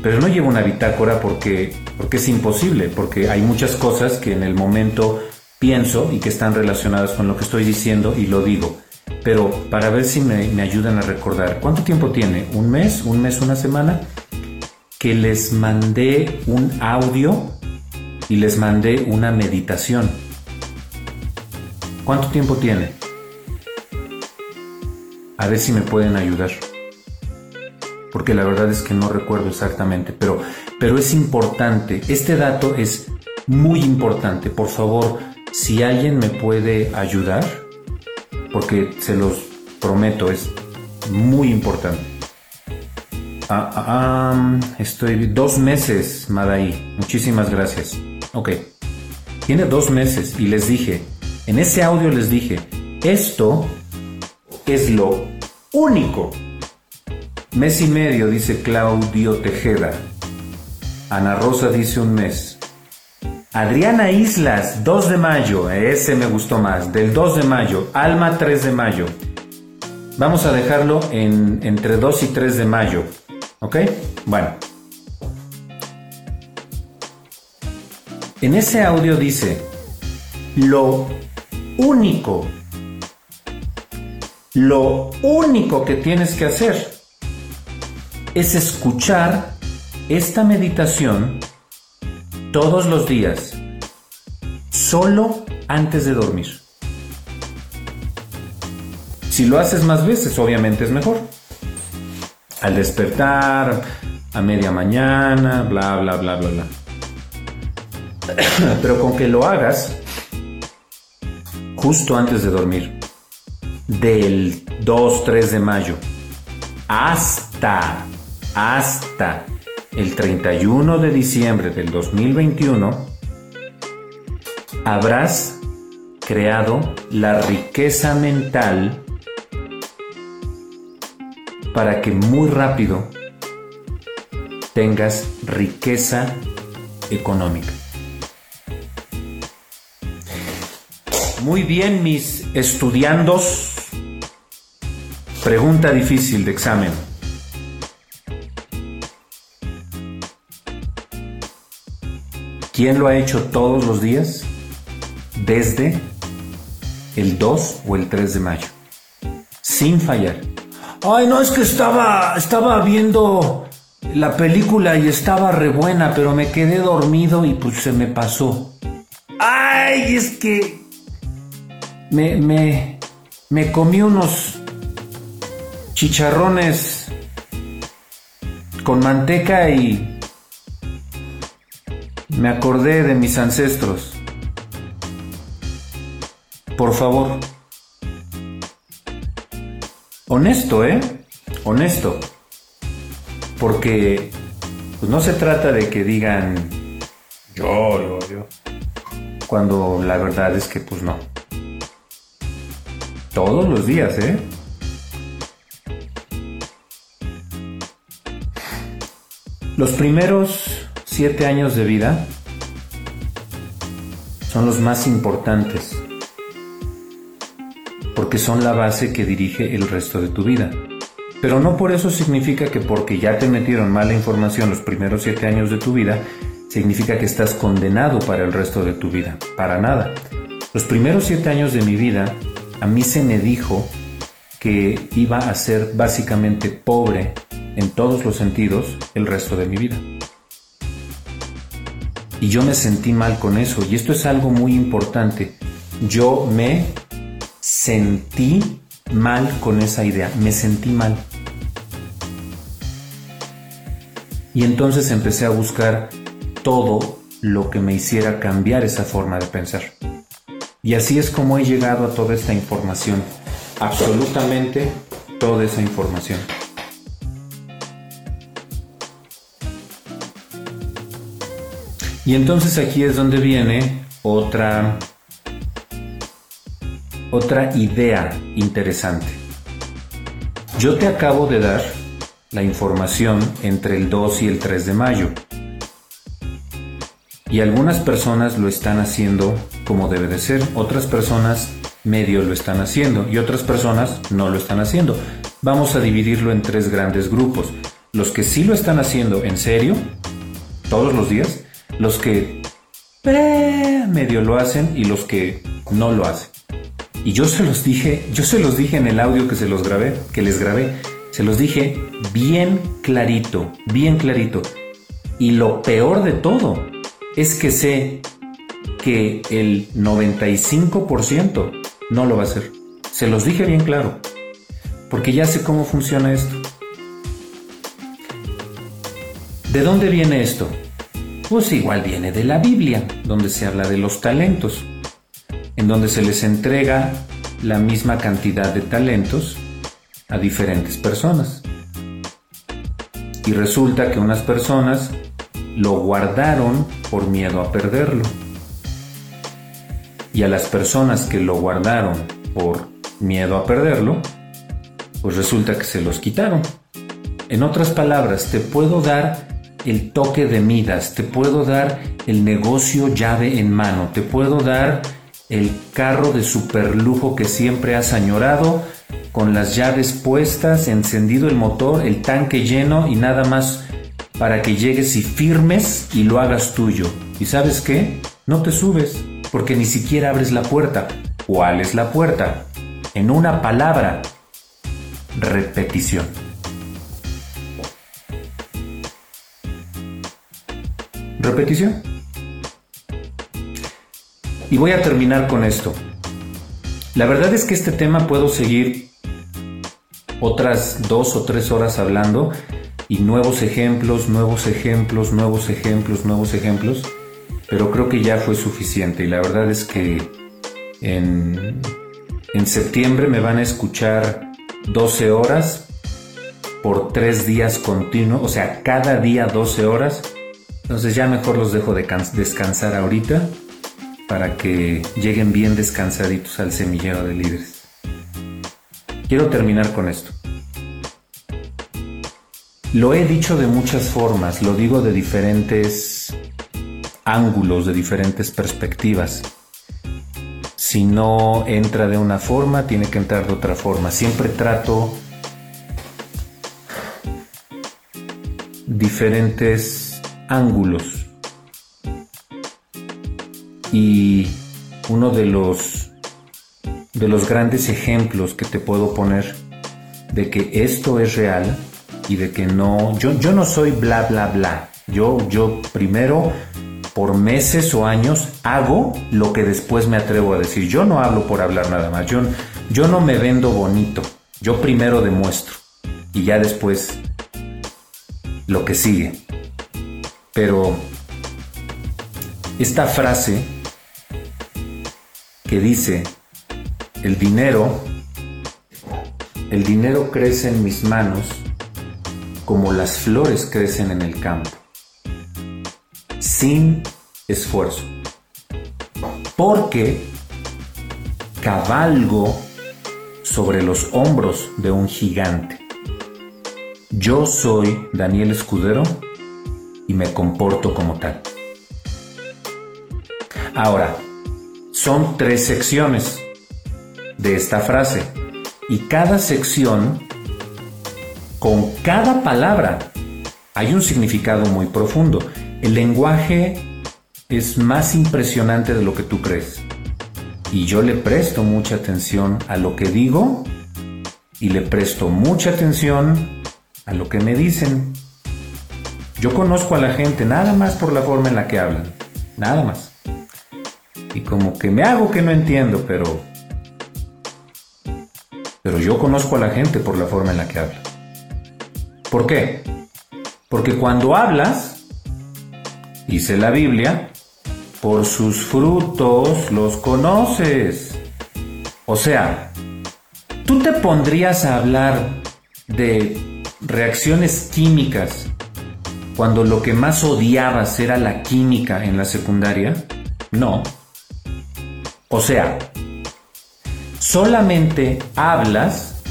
pero no llevo una bitácora porque, porque es imposible, porque hay muchas cosas que en el momento pienso y que están relacionadas con lo que estoy diciendo y lo digo. Pero para ver si me, me ayudan a recordar, ¿cuánto tiempo tiene? ¿Un mes? ¿Un mes? ¿Una semana? Que les mandé un audio y les mandé una meditación. ¿Cuánto tiempo tiene? A ver si me pueden ayudar. Porque la verdad es que no recuerdo exactamente, pero, pero es importante. Este dato es muy importante. Por favor, si alguien me puede ayudar, porque se los prometo, es muy importante. Ah, ah, estoy dos meses, Madai. Muchísimas gracias. Ok. Tiene dos meses y les dije, en ese audio les dije, esto es lo único. Mes y medio, dice Claudio Tejeda. Ana Rosa dice un mes. Adriana Islas, 2 de mayo, ese me gustó más, del 2 de mayo. Alma, 3 de mayo. Vamos a dejarlo en, entre 2 y 3 de mayo. ¿Ok? Bueno. En ese audio dice, lo único lo único que tienes que hacer es escuchar esta meditación todos los días, solo antes de dormir. Si lo haces más veces, obviamente es mejor. Al despertar, a media mañana, bla, bla, bla, bla, bla. Pero con que lo hagas justo antes de dormir del 2-3 de mayo hasta, hasta el 31 de diciembre del 2021, habrás creado la riqueza mental para que muy rápido tengas riqueza económica. Muy bien, mis estudiandos Pregunta difícil de examen. ¿Quién lo ha hecho todos los días desde el 2 o el 3 de mayo? Sin fallar. Ay, no, es que estaba, estaba viendo la película y estaba re buena, pero me quedé dormido y pues se me pasó. Ay, es que me, me, me comí unos chicharrones con manteca y me acordé de mis ancestros. Por favor. Honesto, ¿eh? Honesto. Porque pues no se trata de que digan yo, yo, yo. Cuando la verdad es que pues no. Todos los días, ¿eh? Los primeros siete años de vida son los más importantes porque son la base que dirige el resto de tu vida. Pero no por eso significa que porque ya te metieron mala información los primeros siete años de tu vida, significa que estás condenado para el resto de tu vida. Para nada. Los primeros siete años de mi vida, a mí se me dijo que iba a ser básicamente pobre en todos los sentidos el resto de mi vida. Y yo me sentí mal con eso. Y esto es algo muy importante. Yo me sentí mal con esa idea. Me sentí mal. Y entonces empecé a buscar todo lo que me hiciera cambiar esa forma de pensar. Y así es como he llegado a toda esta información. Absolutamente toda esa información. Y entonces aquí es donde viene otra otra idea interesante. Yo te acabo de dar la información entre el 2 y el 3 de mayo. Y algunas personas lo están haciendo como debe de ser, otras personas medio lo están haciendo y otras personas no lo están haciendo. Vamos a dividirlo en tres grandes grupos. Los que sí lo están haciendo en serio, todos los días, los que medio lo hacen y los que no lo hacen. Y yo se los dije, yo se los dije en el audio que se los grabé, que les grabé, se los dije bien clarito, bien clarito. Y lo peor de todo es que sé que el 95% no lo va a hacer. Se los dije bien claro, porque ya sé cómo funciona esto. ¿De dónde viene esto? Pues igual viene de la Biblia, donde se habla de los talentos, en donde se les entrega la misma cantidad de talentos a diferentes personas. Y resulta que unas personas lo guardaron por miedo a perderlo. Y a las personas que lo guardaron por miedo a perderlo, pues resulta que se los quitaron. En otras palabras, te puedo dar el toque de Midas, te puedo dar el negocio llave en mano, te puedo dar el carro de superlujo que siempre has añorado, con las llaves puestas, encendido el motor, el tanque lleno y nada más para que llegues y firmes y lo hagas tuyo. ¿Y sabes qué? No te subes, porque ni siquiera abres la puerta. ¿Cuál es la puerta? En una palabra, repetición. repetición. Y voy a terminar con esto. La verdad es que este tema puedo seguir otras dos o tres horas hablando y nuevos ejemplos, nuevos ejemplos, nuevos ejemplos, nuevos ejemplos, pero creo que ya fue suficiente y la verdad es que en, en septiembre me van a escuchar 12 horas por tres días continuos, o sea, cada día 12 horas entonces ya mejor los dejo de descansar ahorita para que lleguen bien descansaditos al semillero de líderes. Quiero terminar con esto. Lo he dicho de muchas formas, lo digo de diferentes ángulos, de diferentes perspectivas. Si no entra de una forma, tiene que entrar de otra forma. Siempre trato diferentes ángulos. Y uno de los de los grandes ejemplos que te puedo poner de que esto es real y de que no yo, yo no soy bla bla bla. Yo yo primero por meses o años hago lo que después me atrevo a decir. Yo no hablo por hablar nada más. Yo, yo no me vendo bonito. Yo primero demuestro y ya después lo que sigue. Pero esta frase que dice, el dinero, el dinero crece en mis manos como las flores crecen en el campo, sin esfuerzo, porque cabalgo sobre los hombros de un gigante. Yo soy Daniel Escudero y me comporto como tal. Ahora, son tres secciones de esta frase y cada sección, con cada palabra, hay un significado muy profundo. El lenguaje es más impresionante de lo que tú crees. Y yo le presto mucha atención a lo que digo y le presto mucha atención a lo que me dicen. Yo conozco a la gente nada más por la forma en la que hablan. Nada más. Y como que me hago que no entiendo, pero... Pero yo conozco a la gente por la forma en la que habla. ¿Por qué? Porque cuando hablas, dice la Biblia, por sus frutos los conoces. O sea, tú te pondrías a hablar de reacciones químicas cuando lo que más odiabas era la química en la secundaria? No. O sea, solamente hablas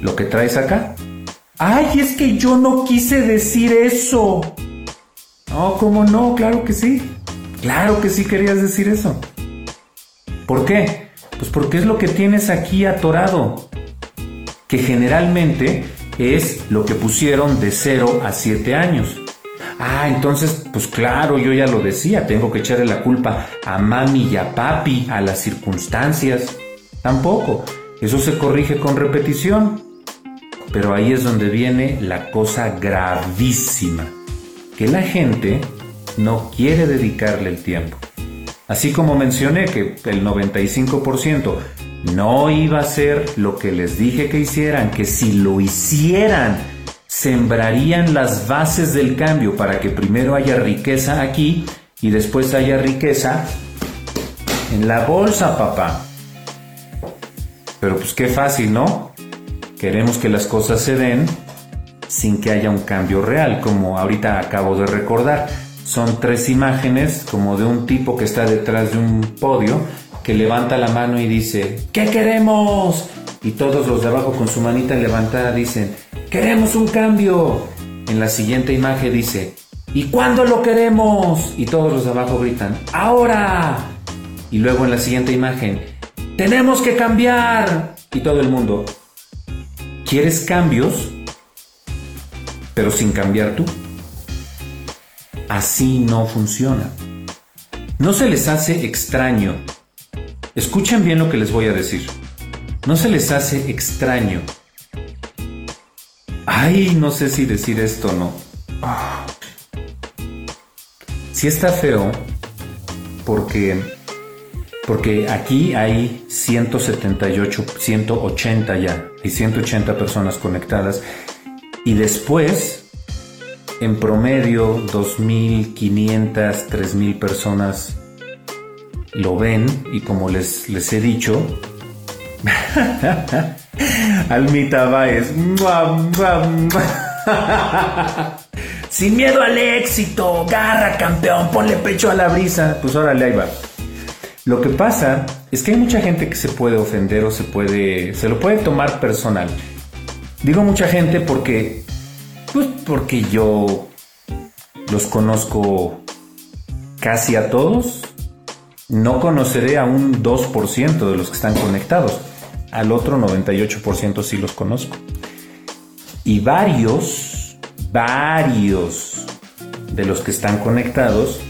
lo que traes acá. Ay, es que yo no quise decir eso. No, ¿cómo no? Claro que sí. Claro que sí querías decir eso. ¿Por qué? Pues porque es lo que tienes aquí atorado. Que generalmente es lo que pusieron de 0 a 7 años. Ah, entonces, pues claro, yo ya lo decía, tengo que echarle la culpa a mami y a papi, a las circunstancias. Tampoco, eso se corrige con repetición. Pero ahí es donde viene la cosa gravísima, que la gente no quiere dedicarle el tiempo. Así como mencioné que el 95% no iba a ser lo que les dije que hicieran, que si lo hicieran, sembrarían las bases del cambio para que primero haya riqueza aquí y después haya riqueza en la bolsa, papá. Pero pues qué fácil, ¿no? Queremos que las cosas se den sin que haya un cambio real, como ahorita acabo de recordar. Son tres imágenes como de un tipo que está detrás de un podio que levanta la mano y dice, ¿qué queremos? Y todos los de abajo con su manita levantada dicen, queremos un cambio. En la siguiente imagen dice, ¿y cuándo lo queremos? Y todos los de abajo gritan, ahora. Y luego en la siguiente imagen, tenemos que cambiar. Y todo el mundo, ¿quieres cambios? Pero sin cambiar tú. Así no funciona. ¿No se les hace extraño Escuchen bien lo que les voy a decir. ¿No se les hace extraño? Ay, no sé si decir esto o no. Si está feo porque porque aquí hay 178, 180 ya, y 180 personas conectadas. Y después en promedio 2.500, 3.000 personas lo ven y como les, les he dicho, Almita Baez, sin miedo al éxito, garra campeón, ponle pecho a la brisa, pues órale, ahí va. Lo que pasa es que hay mucha gente que se puede ofender o se puede, se lo puede tomar personal. Digo mucha gente porque, pues porque yo los conozco casi a todos no conoceré a un 2% de los que están conectados. Al otro 98% sí los conozco. Y varios, varios de los que están conectados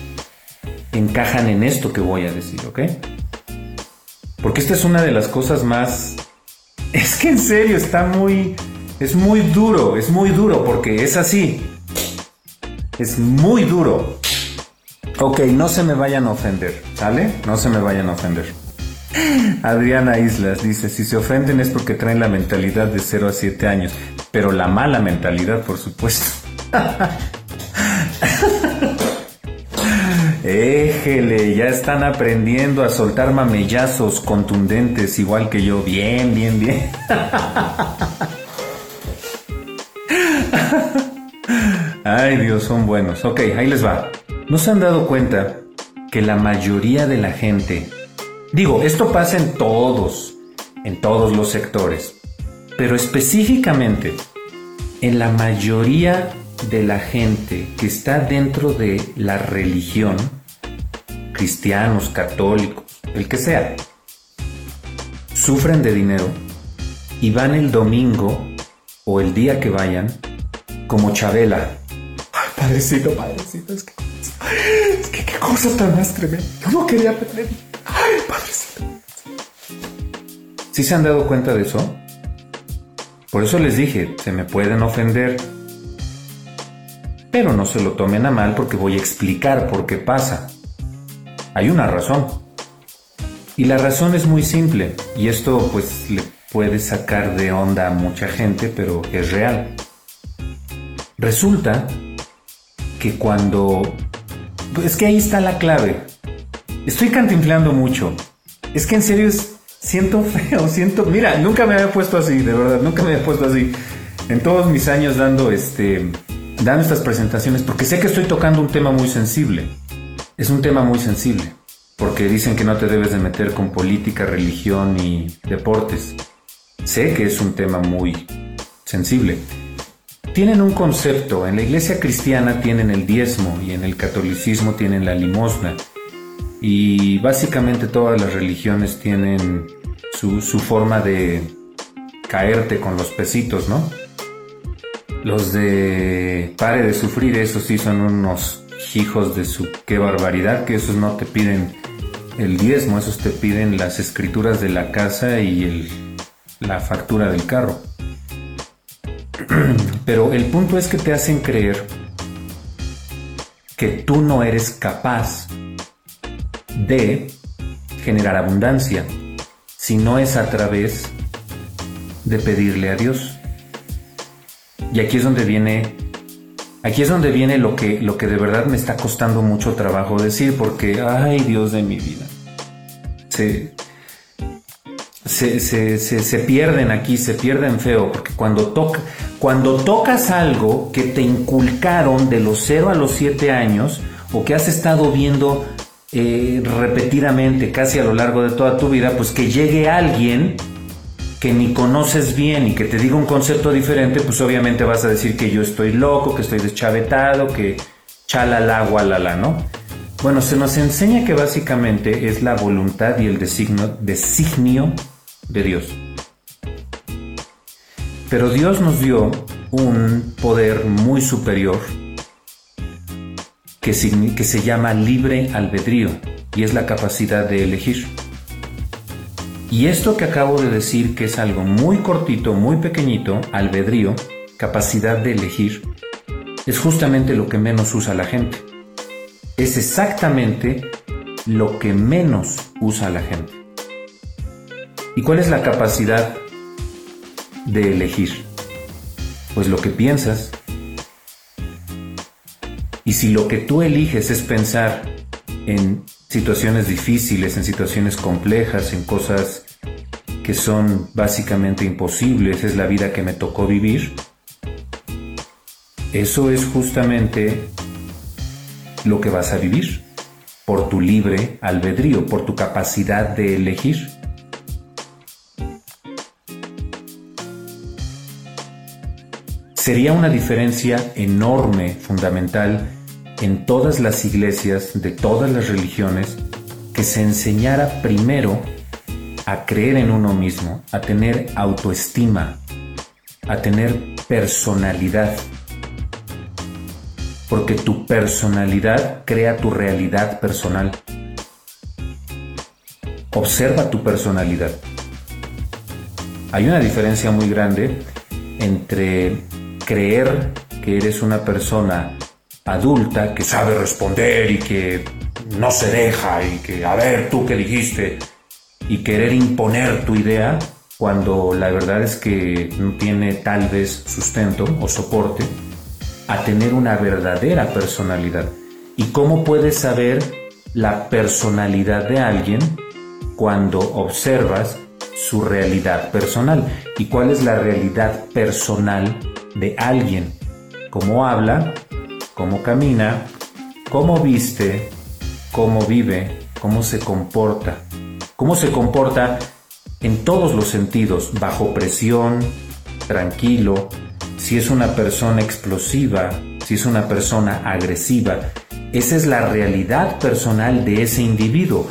encajan en esto que voy a decir, ¿ok? Porque esta es una de las cosas más... Es que en serio está muy... Es muy duro, es muy duro porque es así. Es muy duro. Ok, no se me vayan a ofender, ¿sale? No se me vayan a ofender. Adriana Islas dice, si se ofenden es porque traen la mentalidad de 0 a 7 años, pero la mala mentalidad, por supuesto. Éjele, ya están aprendiendo a soltar mamellazos contundentes igual que yo. Bien, bien, bien. Ay Dios, son buenos. Ok, ahí les va. ¿No se han dado cuenta que la mayoría de la gente, digo, esto pasa en todos, en todos los sectores, pero específicamente en la mayoría de la gente que está dentro de la religión, cristianos, católicos, el que sea, sufren de dinero y van el domingo o el día que vayan como Chabela. Ay, padrecito, padrecito, es que es que qué cosa tan más tremenda. Yo no quería perder. Ay, padrecito. ¿Sí se han dado cuenta de eso? Por eso les dije, se me pueden ofender. Pero no se lo tomen a mal porque voy a explicar por qué pasa. Hay una razón. Y la razón es muy simple, y esto pues le puede sacar de onda a mucha gente, pero es real. Resulta que cuando... Es que ahí está la clave. Estoy cantinflando mucho. Es que en serio siento feo, siento... Mira, nunca me había puesto así, de verdad, nunca me había puesto así. En todos mis años dando, este, dando estas presentaciones, porque sé que estoy tocando un tema muy sensible. Es un tema muy sensible porque dicen que no te debes de meter con política, religión y deportes. Sé que es un tema muy sensible. Tienen un concepto, en la iglesia cristiana tienen el diezmo y en el catolicismo tienen la limosna. Y básicamente todas las religiones tienen su, forma de caerte con los pesitos, ¿no? Los de pare de sufrir, esos sí son unos hijos de su qué barbaridad, que esos no te piden el diezmo, esos te piden las escrituras de la casa y la factura del carro. Pero el punto es que te hacen creer que tú no eres capaz de generar abundancia si no es a través de pedirle a Dios. Y aquí es donde viene Aquí es donde viene lo que, lo que de verdad me está costando mucho trabajo decir, porque, ay Dios de mi vida, se, se, pierden aquí, se pierden feo, porque cuando, toca, cuando tocas algo que te inculcaron de los 0 a los 7 años, o que has estado viendo eh, repetidamente, casi a lo largo de toda tu vida, pues que llegue alguien que ni conoces bien y que te diga un concepto diferente, pues obviamente vas a decir que yo estoy loco, que estoy deschavetado, que chalala, gualala, ¿no? Bueno, se nos enseña que básicamente es la voluntad y el designio, designio de Dios. Pero Dios nos dio un poder muy superior que, que se llama libre albedrío y es la capacidad de elegir. Y esto que acabo de decir, que es algo muy cortito, muy pequeñito, albedrío, capacidad de elegir, es justamente lo que menos usa la gente. Es exactamente lo que menos usa la gente. ¿Y cuál es la capacidad de elegir? Pues lo que piensas. Y si lo que tú eliges es pensar en situaciones difíciles, en situaciones complejas, en cosas que son básicamente imposibles, es la vida que me tocó vivir, eso es justamente lo que vas a vivir por tu libre albedrío, por tu capacidad de elegir. Sería una diferencia enorme, fundamental, en todas las iglesias de todas las religiones que se enseñara primero a creer en uno mismo, a tener autoestima, a tener personalidad. Porque tu personalidad crea tu realidad personal. Observa tu personalidad. Hay una diferencia muy grande entre creer que eres una persona adulta que sabe responder y que no se deja y que, a ver, tú qué dijiste, y querer imponer tu idea cuando la verdad es que no tiene tal vez sustento o soporte, a tener una verdadera personalidad. ¿Y cómo puedes saber la personalidad de alguien cuando observas su realidad personal? ¿Y cuál es la realidad personal de alguien? ¿Cómo habla? Cómo camina, cómo viste, cómo vive, cómo se comporta, cómo se comporta en todos los sentidos, bajo presión, tranquilo, si es una persona explosiva, si es una persona agresiva. Esa es la realidad personal de ese individuo.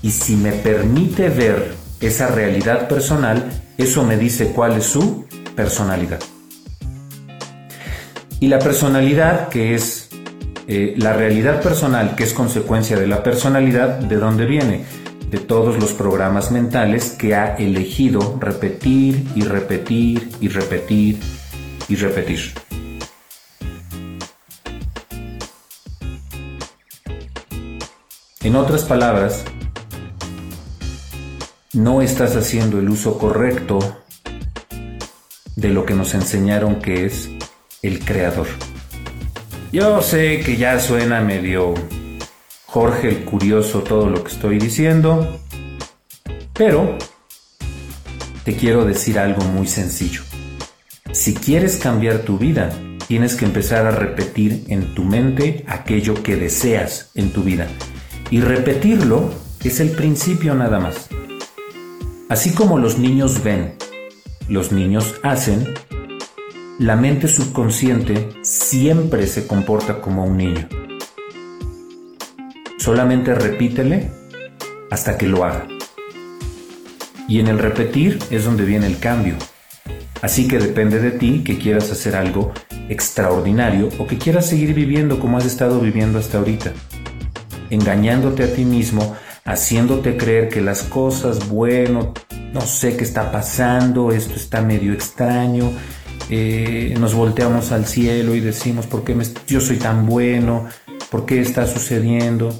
Y si me permite ver esa realidad personal, eso me dice cuál es su personalidad. Y la personalidad, que es eh, la realidad personal, que es consecuencia de la personalidad, ¿de dónde viene? De todos los programas mentales que ha elegido repetir y repetir y repetir y repetir. En otras palabras, no estás haciendo el uso correcto de lo que nos enseñaron que es el creador. Yo sé que ya suena medio Jorge el curioso todo lo que estoy diciendo, pero te quiero decir algo muy sencillo. Si quieres cambiar tu vida, tienes que empezar a repetir en tu mente aquello que deseas en tu vida. Y repetirlo es el principio nada más. Así como los niños ven, los niños hacen, la mente subconsciente siempre se comporta como un niño. Solamente repítele hasta que lo haga. Y en el repetir es donde viene el cambio. Así que depende de ti que quieras hacer algo extraordinario o que quieras seguir viviendo como has estado viviendo hasta ahorita. Engañándote a ti mismo, haciéndote creer que las cosas, bueno, no sé qué está pasando, esto está medio extraño, eh, nos volteamos al cielo y decimos, ¿por qué yo soy tan bueno? ¿Por qué está sucediendo?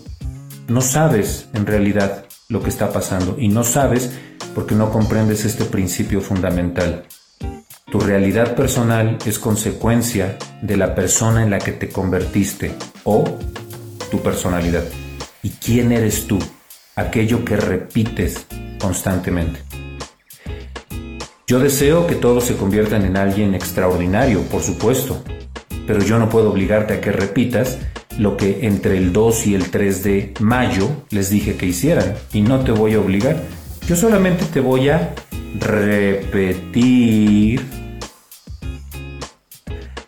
No sabes en realidad lo que está pasando y no sabes porque no comprendes este principio fundamental. Tu realidad personal es consecuencia de la persona en la que te convertiste o tu personalidad. ¿Y quién eres tú? Aquello que repites constantemente. Yo deseo que todos se conviertan en alguien extraordinario, por supuesto, pero yo no puedo obligarte a que repitas lo que entre el 2 y el 3 de mayo les dije que hicieran y no te voy a obligar. Yo solamente te voy a repetir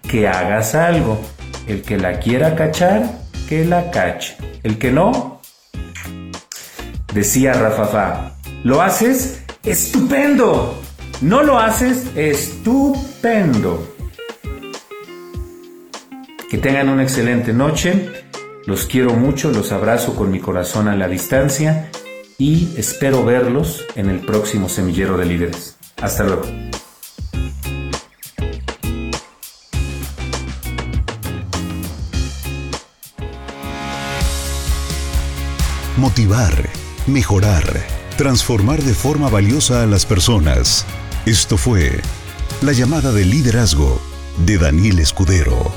que hagas algo. El que la quiera cachar, que la cache. El que no, decía Rafafa, ¿lo haces? ¡Estupendo! ¿No lo haces? ¡Estupendo! Que tengan una excelente noche. Los quiero mucho, los abrazo con mi corazón a la distancia y espero verlos en el próximo semillero de líderes. Hasta luego. motivar, mejorar, transformar de forma valiosa a las personas. Esto fue La llamada de liderazgo de Daniel Escudero.